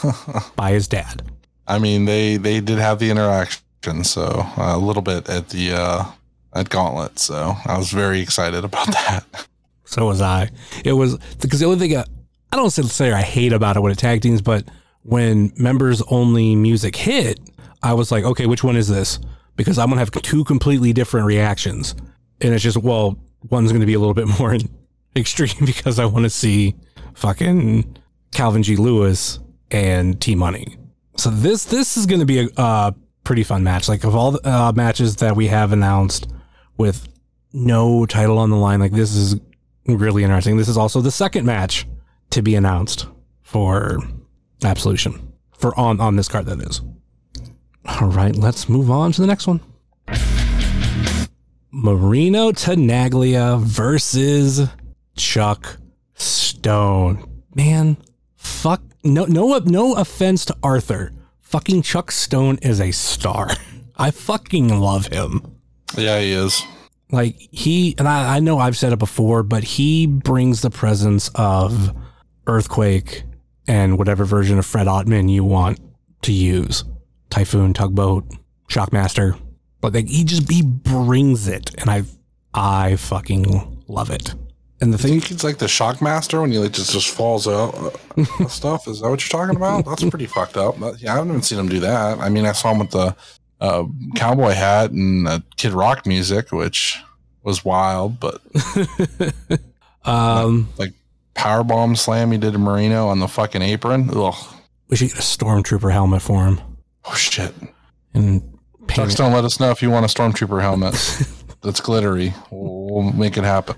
by his dad. I mean, they they did have the interaction, so uh, a little bit at the uh, at Gauntlet. So I was very excited about that. So was I. It was because the only thing I, I don't say, I hate about it when it tag teams, but when members only music hit, I was like, okay, which one is this? Because I'm gonna have two completely different reactions, and it's just well, one's gonna be a little bit more extreme because I want to see fucking Calvin G. Lewis and T Money. So this this is gonna be a uh, pretty fun match. Like of all the uh, matches that we have announced with no title on the line, like this is really interesting. This is also the second match to be announced for Absolution for on on this card that is. All right, let's move on to the next one. Marino Tenaglia versus Chuck Stone. Man, fuck no no no offense to Arthur. Fucking Chuck Stone is a star. I fucking love him Yeah, he is. like he and I, I know I've said it before, but he brings the presence of Earthquake and whatever version of Fred Ottman you want to use. Typhoon, Tugboat, Shockmaster. But like he just he brings it and I I fucking love it. And the thing it's like the Shockmaster when he like just just falls out uh, stuff. Is that what you're talking about? That's pretty fucked up. Yeah, I haven't even seen him do that. I mean, I saw him with the uh, cowboy hat and uh, Kid Rock music, which was wild. But um like powerbomb slam he did to Marino on the fucking apron. Ugh. we should get a stormtrooper helmet for him. Oh shit. And it. Chuckstone, let us know if you want a stormtrooper helmet that's glittery. We'll make it happen.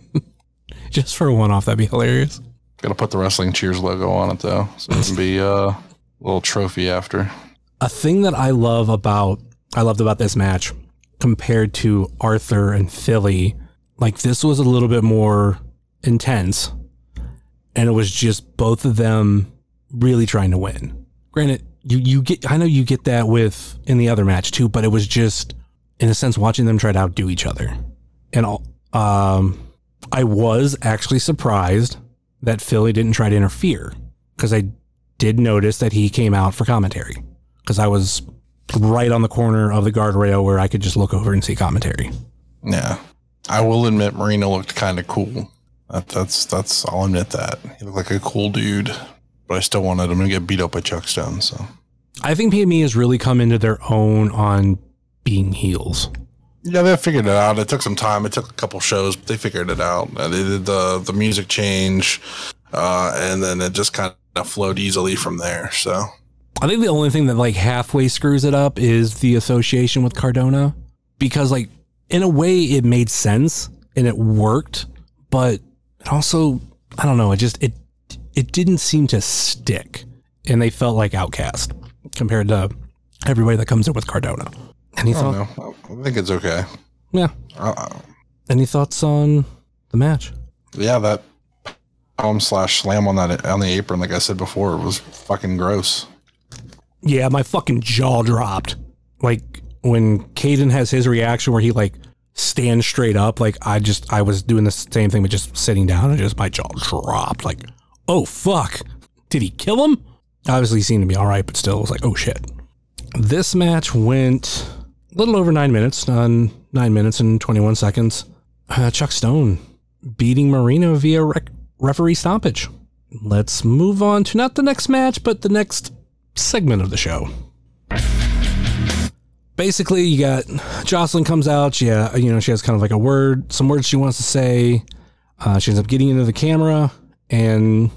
just for a one off, that'd be hilarious. Got to put the wrestling cheers logo on it though, so it can be uh, a little trophy after. a thing that I love about I loved about this match compared to Arthur and Philly, like this was a little bit more intense, and it was just both of them really trying to win. Granted, you you get I know you get that with in the other match too, but it was just in a sense watching them try to outdo each other, and all, um, I was actually surprised that Philly didn't try to interfere because I did notice that he came out for commentary because I was right on the corner of the guardrail where I could just look over and see commentary. Yeah, I will admit Marino looked kind of cool. That, that's that's I'll admit that he looked like a cool dude, but I still wanted him to get beat up by Chuck Stone. So I think PME has really come into their own on being heels. yeah, they figured it out. It took some time. It took a couple shows, but they figured it out. Uh, They did the the music change, uh, and then it just kind of flowed easily from there. So I think the only thing that like halfway screws it up is the association with Cardona because like in a way it made sense and it worked, but it also I don't know, it just it it didn't seem to stick and they felt like outcast compared to everybody that comes in with Cardona. Any I don't thought, know. I think it's okay. yeah. Uh, Any thoughts on the match? yeah, that palm slash slam on that on the apron, like I said before, was fucking gross. Yeah, my fucking jaw dropped. Like when Caden has his reaction where he like stands straight up, like I just I was doing the same thing but just sitting down and just my jaw dropped. Like, oh fuck. Did he kill him? Obviously he seemed to be alright, but still was like, oh shit. This match went a little over nine minutes, on nine minutes and twenty one seconds. Uh, Chuck Stone beating Marino via rec- referee stoppage. Let's move on to not the next match, but the next segment of the show. Basically, you got Jocelyn comes out. Yeah, you know she has kind of like a word, some words she wants to say. Uh, she ends up getting into the camera and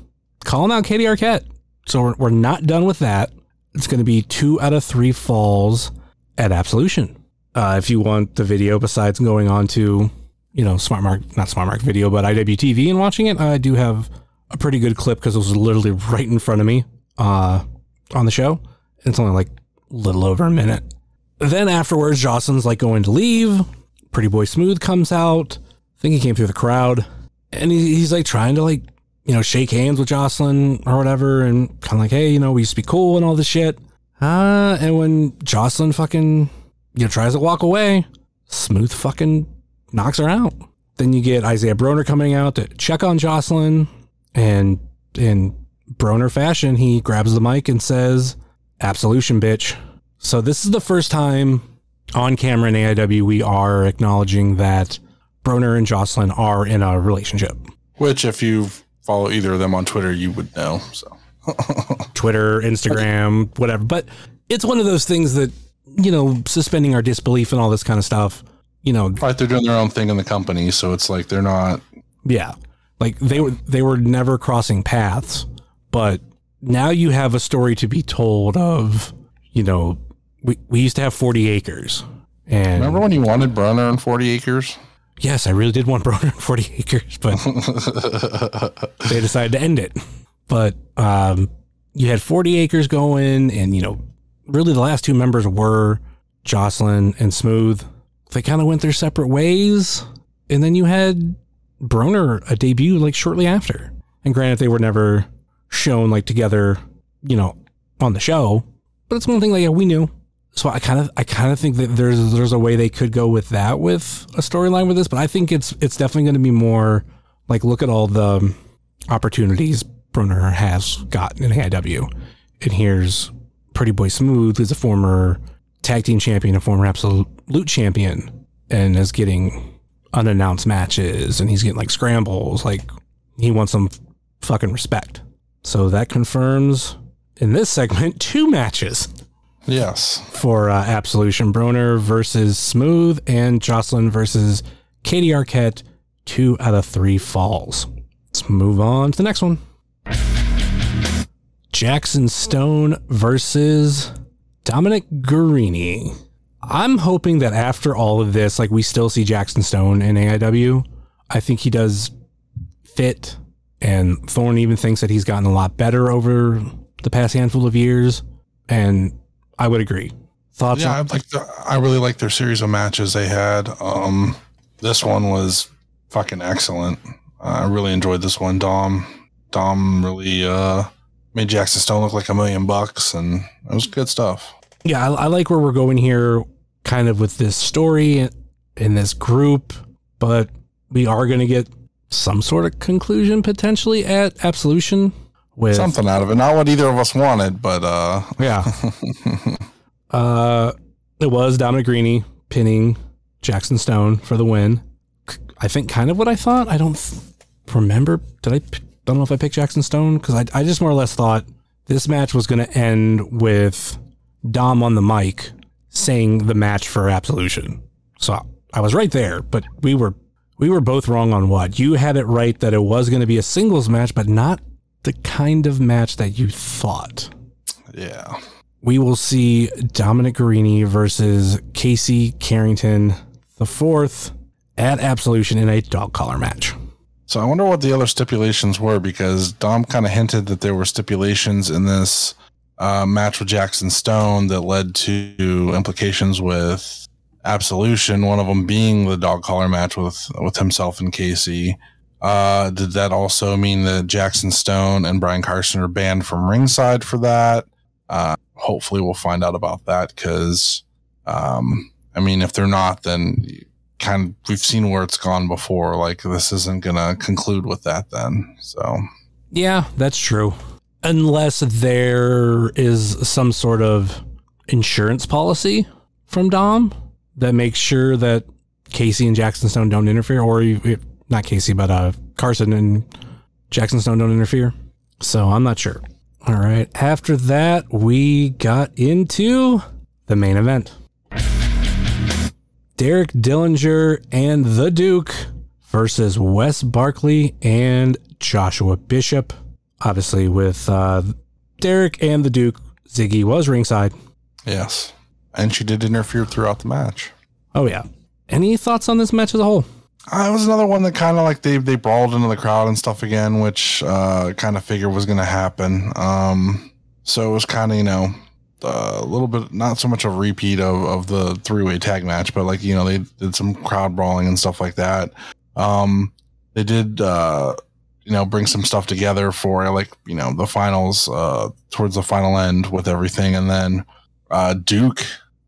calling out Katie Arquette. So we're, we're not done with that. It's going to be two out of three falls at Absolution. Uh, if you want the video, besides going on to, you know, Smart Mark, not Smart Mark Video, but IWTV and watching it, I do have a pretty good clip because it was literally right in front of me uh, on the show. It's only like a little over a minute. Then afterwards, Jocelyn's like going to leave. Pretty Boy Smooth comes out. I think he came through the crowd. And he, he's like trying to like, you know, shake hands with Jocelyn or whatever and kind of like, hey, you know, we used to be cool and all this shit. Uh, and when Jocelyn fucking, you know, tries to walk away, Smooth fucking knocks her out. Then you get Isaiah Broner coming out to check on Jocelyn and in Broner fashion, he grabs the mic and says, Absolution, bitch. So this is the first time on camera in AIW we are acknowledging that Broner and Jocelyn are in a relationship. Which, if you follow either of them on Twitter, you would know. So Twitter, Instagram, whatever. But it's one of those things that, you know, suspending our disbelief and all this kind of stuff, you know, right, they're doing their own thing in the company, so it's like they're not. Yeah. Like they were they were never crossing paths, but now you have a story to be told of, you know, we, we used to have 40 acres. And Remember when you wanted Broner and Forty Acres? Yes, I really did want Broner 40 acres, but they decided to end it. But um, you had 40 acres going, and you know, really the last two members were Jocelyn and Smooth. They kind of went their separate ways, and then you had Broner a debut like shortly after. And granted, they were never shown like together, you know, on the show. But it's one thing like yeah, we knew. So I kind of I kind of think that there's there's a way they could go with that with a storyline with this, but I think it's it's definitely going to be more like look at all the opportunities Broner has gotten in AIW. And here's Pretty Boy Smooth, who's a former tag team champion, a former absolute champion, and is getting unannounced matches and he's getting like scrambles. Like he wants some fucking respect. So that confirms in this segment two matches Yes. for uh, Absolution Broner versus Smooth and Jocelyn versus Katie Arquette. Two out of three falls. Let's move on to the next one. Jackson Stone versus Dominic Garrini. I'm hoping that after all of this, like we still see Jackson Stone in AIW. I think he does fit, and Thorne even thinks that he's gotten a lot better over the past handful of years. And I would agree. Thoughts? Yeah, I on, like. The, I really like their series of matches they had. Um, this one was fucking excellent. I really enjoyed this one. Dom, Dom really uh made Jackson Stone look like a million bucks, and it was good stuff. yeah, I, I like where we're going here, kind of with this story in this group, but we are going to get some sort of conclusion potentially at Absolution with Something out of it. Not what either of us wanted, but uh, Yeah. uh, it was Dominic Garrini pinning Jackson Stone for the win. I think kind of what I thought. I don't remember. Did I? p- Don't know if I picked Jackson Stone because I, I just more or less thought this match was going to end with Dom on the mic saying the match for Absolution. So I was right there, but we were we were both wrong on what you had it right that it was going to be a singles match, but not the kind of match that you thought yeah. we will see Dominic Garrini versus Casey Carrington the fourth at Absolution in a dog collar match. So I wonder what the other stipulations were because Dom kind of hinted that there were stipulations in this uh, match with Jackson Stone that led to implications with Absolution. One of them being the dog collar match with with himself and Casey. Uh, did that also mean that Jackson Stone and Brian Carson are banned from ringside for that? Uh, hopefully, we'll find out about that because, um, I mean, if they're not, then kind of we've seen where it's gone before. Like this isn't gonna conclude with that then. So Yeah, that's true. Unless there is some sort of insurance policy from Dom that makes sure that Casey and Jackson Stone don't interfere, or you- not Casey, but uh, Carson and Jackson Stone don't interfere. So I'm not sure. All right. After that, we got into the main event. Derek Dillinger and the Duke versus Wes Barkley and Joshua Bishop. Obviously, with uh, Derek and the Duke, Ziggy was ringside. yes, and she did interfere throughout the match. Oh, yeah. Any thoughts on this match as a whole? Uh, it was another one that kind of like they they brawled into the crowd and stuff again, which uh, kind of figured was going to happen. Um, so it was kind of you know a little bit not so much a repeat of of the three way tag match, but like you know they did some crowd brawling and stuff like that. Um, they did uh, you know bring some stuff together for like you know the finals uh, towards the final end with everything, and then uh, Duke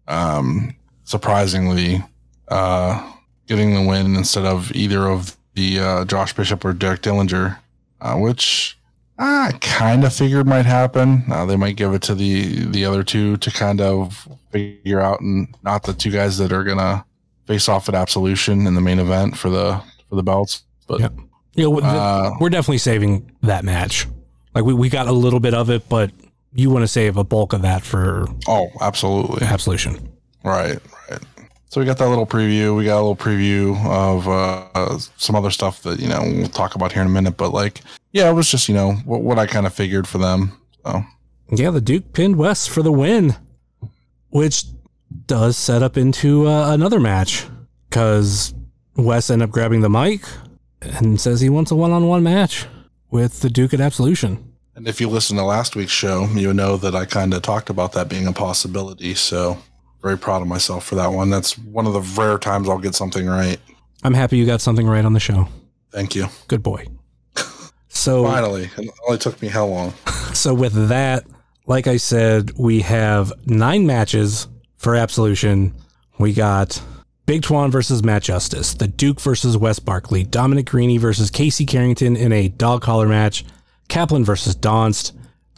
um, surprisingly. Uh, getting the win instead of either of the uh, Josh Bishop or Derek Dillinger, uh, which I kind of figured might happen. Uh, they might give it to the the other two to kind of figure out, and not the two guys that are gonna face off at Absolution in the main event for the for the belts. But Yeah, w- th- Uh, we're definitely saving that match. Like we, we got a little bit of it, but you want to save a bulk of that for oh, absolutely, Absolution. right. So we got that little preview. We got a little preview of uh, some other stuff that you know we'll talk about here in a minute. But like, yeah, it was just you know what, what I kind of figured for them. So Yeah, the Duke pinned Wes for the win, which does set up into uh, another match because Wes ended up grabbing the mic and says he wants a one-on-one match with the Duke at Absolution. And if you listen to last week's show, you know that I kind of talked about that being a possibility. So very proud of myself for that one. That's one of the rare times I'll get something right. I'm happy you got something right on the show. Thank you. Good boy. So Finally, it only took me how long? So with that, like I said, we have nine matches for Absolution. We got Big Twan versus Matt Justice, The Duke versus Wes Barkley, Dominic Garrini versus Casey Carrington in a dog collar match, Kaplan versus Donst,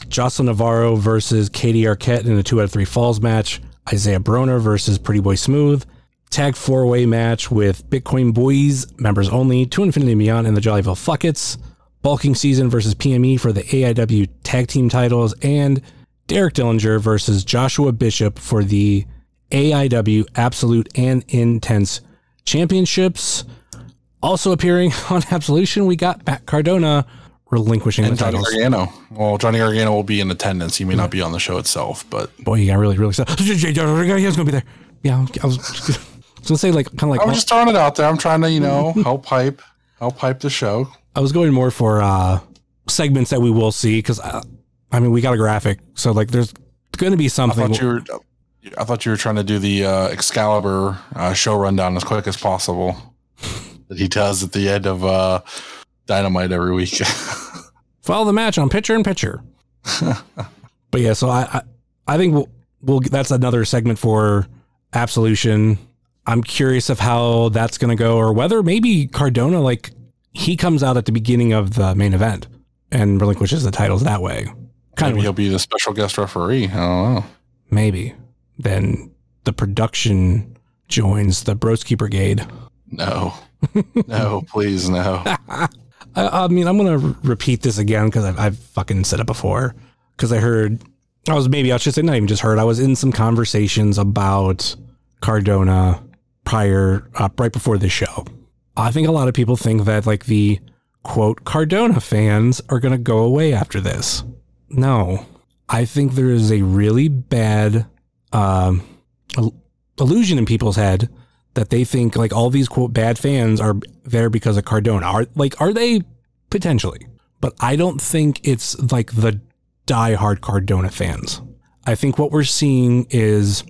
Jocelyn Navarro versus Katie Arquette in a two out of three falls match, Isaiah Broner versus Pretty Boy Smooth, tag four way match with Bitcoin Boys, members only, to Infinity and Beyond and the Jollyville Fuckets, Bulking Season versus PME for the AIW tag team titles, and Derek Dillinger versus Joshua Bishop for the AIW Absolute and Intense Championships. Also appearing on Absolution, we got Matt Cardona relinquishing And the Johnny titles. Gargano. Well, Johnny Gargano will be in attendance. He may not be on the show itself, but Boy, you got really, really excited. He's gonna be there. Yeah, I was, I was gonna say like kind of like I'm just throwing it out there. I'm trying to, you know, help hype, help hype the show. I was going more for uh segments that we will see because uh, I mean we got a graphic, so like there's going to be I something. thought you were, I thought you were trying to do the uh, Excalibur uh, show rundown as quick as possible that he does at the end of uh, Dynamite every week. follow the match on Pitcher and Pitcher. but yeah, so I, I I think we'll we'll that's another segment for Absolution. I'm curious of how that's going to go, or whether maybe Cardona like he comes out at the beginning of the main event and relinquishes the titles that way. Kind Maybe of he'll be the special guest referee. I don't know. maybe. Then the production joins the Broski Brigade. No, no, please, no. I, I mean, I'm gonna r- repeat this again because I've, I've fucking said it before. Because I heard, I was maybe I should say not even just heard. I was in some conversations about Cardona prior, uh, right before this show. I think a lot of people think that like the quote Cardona fans are gonna go away after this. No, I think there is a really bad um, illusion in people's head that they think like all these quote bad fans are there because of Cardona. Are like are they potentially? But I don't think it's like the diehard Cardona fans. I think what we're seeing is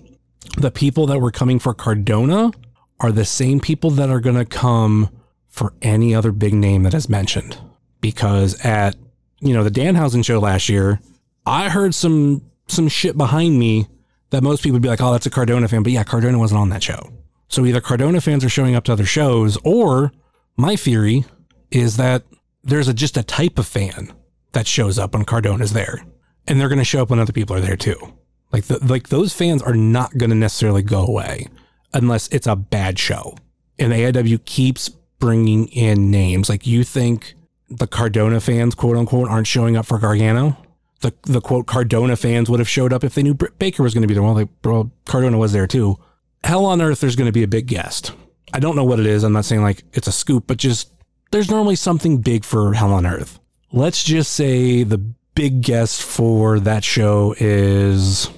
the people that were coming for Cardona are the same people that are going to come for any other big name that is mentioned. Because at you know the Danhausen show last year, I heard some some shit behind me that most people would be like, "Oh, that's a Cardona fan," but yeah, Cardona wasn't on that show. So either Cardona fans are showing up to other shows, or my theory is that there's a, just a type of fan that shows up when Cardona's there, and they're going to show up when other people are there too. Like the, like those fans are not going to necessarily go away unless it's a bad show. And AIW keeps bringing in names. Like you think the Cardona fans, quote unquote, aren't showing up for Gargano? The the quote Cardona fans would have showed up if they knew Baker was going to be there. Well, like, bro, Cardona was there too. Hell on earth, there's going to be a big guest. I don't know what it is. I'm not saying like it's a scoop, but just there's normally something big for Hell on Earth. Let's just say the big guest for that show is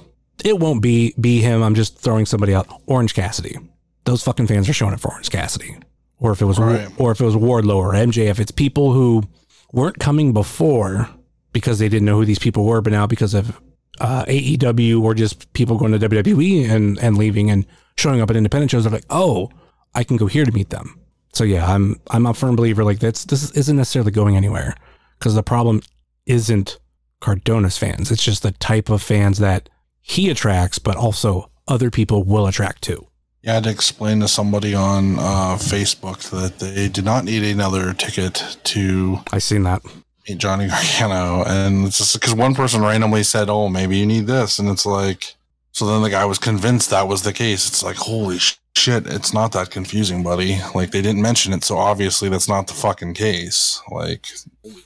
it won't be be him. I'm just throwing somebody out. Orange Cassidy. Those fucking fans are showing up for Orange Cassidy. Or if it was Right. or if it was Wardlow or MJF, it's people who weren't coming before because they didn't know who these people were, but now because of uh, AEW or just people going to WWE and and leaving and showing up at independent shows, they're like, oh, I can go here to meet them. So yeah, I'm I'm a firm believer like that's this isn't necessarily going anywhere because the problem isn't Cardona's fans. It's just the type of fans that he attracts, but also other people will attract too. Yeah, I had to explain to somebody on uh, Facebook that they did not need another ticket to I seen that. Meet Johnny Gargano, and it's just because one person randomly said, "Oh, maybe you need this," and it's like, so then the guy was convinced that was the case. It's like, holy sh- shit, it's not that confusing, buddy. Like they didn't mention it, so obviously that's not the fucking case. Like,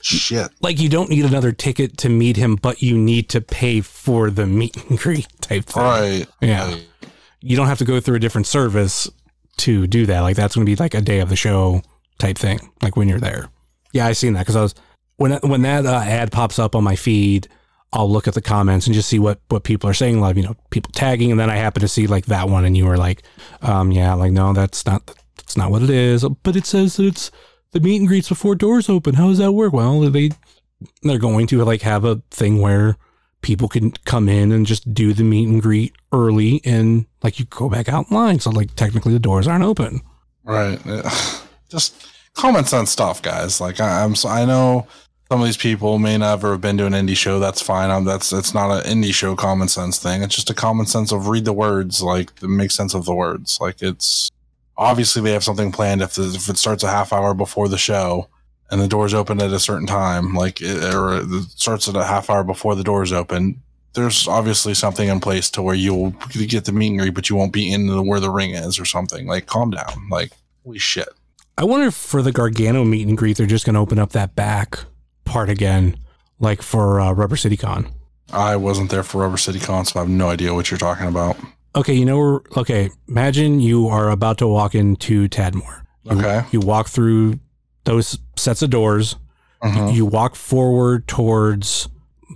shit. Like you don't need another ticket to meet him, but you need to pay for the meet and greet type thing. Right. Yeah. Like, You don't have to go through a different service to do that. Like that's going to be like a day of the show type thing. Like when you're there. Yeah, I seen that because I was when when that uh, ad pops up on my feed, I'll look at the comments and just see what what people are saying. A lot of you know people tagging, and then I happen to see like that one, and you were like, um, yeah, like no, that's not that's not what it is. But it says that it's the meet and greets before doors open. How does that work? Well, they they're going to like have a thing where people can come in and just do the meet and greet early and like you go back out in line. So like technically the doors aren't open. Right. Just common sense stuff, guys. Like I, I'm, so, I know some of these people may never have been to an indie show. That's fine. Um that's it's not an indie show common sense thing. It's just a common sense of read the words, like make sense of the words. Like it's obviously they have something planned if, the, if it starts a half hour before the show and the doors open at a certain time, like it, or it starts at a half hour before the doors open. There's obviously something in place to where you'll get the meet and greet, but you won't be in the, where the ring is or something. Like, calm down. Like, holy shit. I wonder if for the Gargano meet and greet, they're just going to open up that back part again, like for uh, Rubber City Con. I wasn't there for Rubber City Con, so I have no idea what you're talking about. Okay, you know, okay, imagine you are about to walk into Tadmor. You, Okay. You walk through those sets of doors. Mhm. You walk forward towards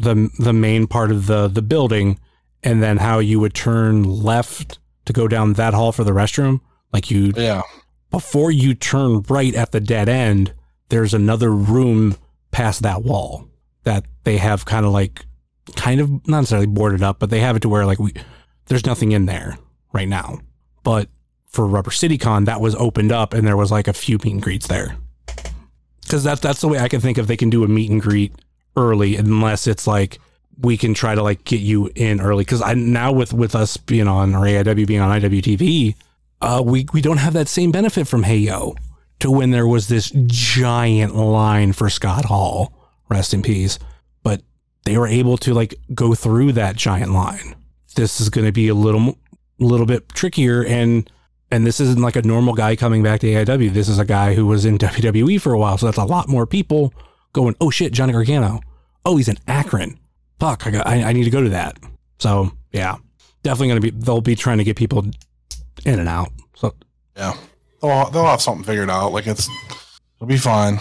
the the main part of the the building, and then how you would turn left to go down that hall for the restroom. Like you Yeah. before you turn right at the dead end, there's another room past that wall that they have kind of like, kind of not necessarily boarded up, but they have it to where like we, there's nothing in there right now. But for Rubber City Con, that was opened up and there was like a few meet and greets there. Cause that's, that's the way I can think of they can do a meet and greet early unless it's like, we can try to like get you in early. Cause I now with, with us being on or AIW being on IWTV, uh, we we don't have that same benefit from Hey Yo to when there was this giant line for Scott Hall, rest in peace. But they were able to like go through that giant line. This is going to be a little little bit trickier, and and this isn't like a normal guy coming back to AIW. This is a guy who was in WWE for a while, so that's a lot more people going. Oh shit, Johnny Gargano. Oh, he's in Akron. Fuck, I got. I, I need to go to that. So yeah, definitely going to be. They'll be trying to get people in and out. So Yeah. They'll, they'll have something figured out. Like, it's, it'll be fine.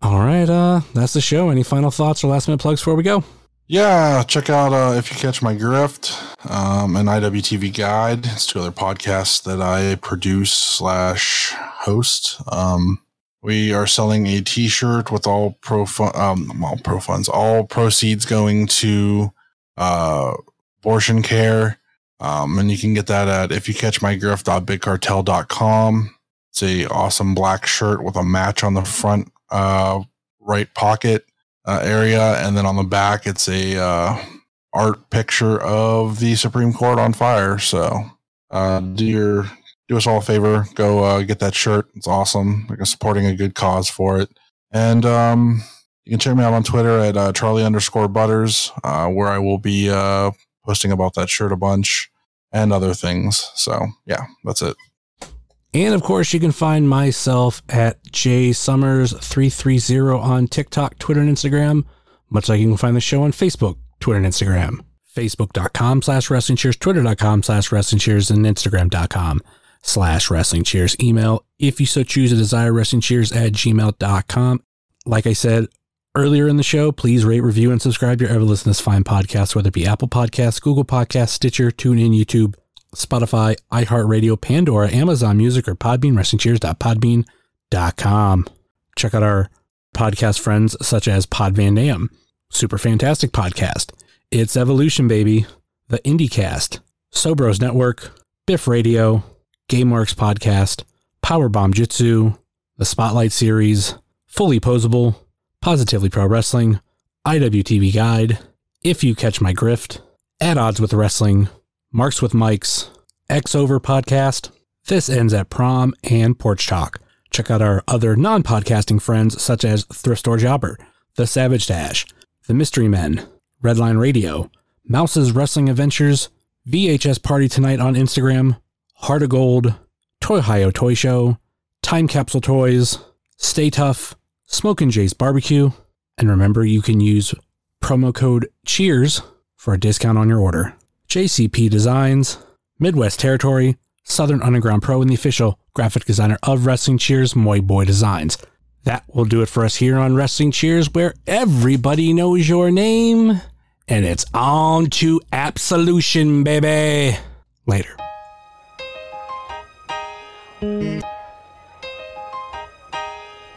All right, uh, that's the show. Any final thoughts or last minute plugs before we go? Yeah, check out uh, if you catch my grift, um, an IWTV guide. It's two other podcasts that I produce slash host. Um, we are selling a T-shirt with all pro fun, um, all pro funds, all proceeds going to uh, abortion care. Um, and you can get that at if you catch my grift.bigcartel.com. It's a awesome black shirt with a match on the front uh, right pocket uh, area, and then on the back it's a uh, art picture of the Supreme Court on fire. So uh, do your do us all a favor, go uh, get that shirt. It's awesome. Like supporting a good cause for it, and um, you can check me out on Twitter at uh, Charlie underscore Butters, where I will be posting about that shirt a bunch and other things. So yeah, that's it. And of course, you can find myself at jsummers330 on TikTok, Twitter, and Instagram, much like you can find the show on Facebook, Twitter, and Instagram. Facebook.com slash wrestling cheers, Twitter.com slash wrestling cheers, and Instagram.com slash wrestling cheers. Email, if you so choose, a desire wrestling cheers at gmail.com. Like I said earlier in the show, please rate, review, and subscribe to your ever listen to this fine podcast, whether it be Apple Podcasts, Google Podcasts, Stitcher, TuneIn, YouTube, Spotify, iHeartRadio, Pandora, Amazon Music, or Podbean, WrestlingCheers.podbean.com. Check out our podcast friends such as Pod Van Dam, super fantastic podcast. It's Evolution Baby, the IndieCast, Sobros Network, Biff Radio, GameWorks Podcast, Powerbomb Jitsu, the Spotlight Series, Fully Posable, Positively Pro Wrestling, IWTV Guide, If You Catch My Grift, At Odds with Wrestling, Marks with Mikes, X Over Podcast, This Ends at Prom, and Porch Talk. Check out our other non podcasting friends such as Thrift Store Jobber, The Savage Dash, The Mystery Men, Redline Radio, Mouse's Wrestling Adventures, VHS Party Tonight on Instagram, Heart of Gold, Toy Hio Toy Show, Time Capsule Toys, Stay Tough, Smokin' Jay's Barbecue, and remember you can use promo code CHEERS for a discount on your order. JCP Designs, Midwest Territory, Southern Underground Pro, and the official graphic designer of Wrestling Cheers, Moy Boy Designs. That will do it for us here on Wrestling Cheers, where everybody knows your name, and it's on to absolution, baby. Later.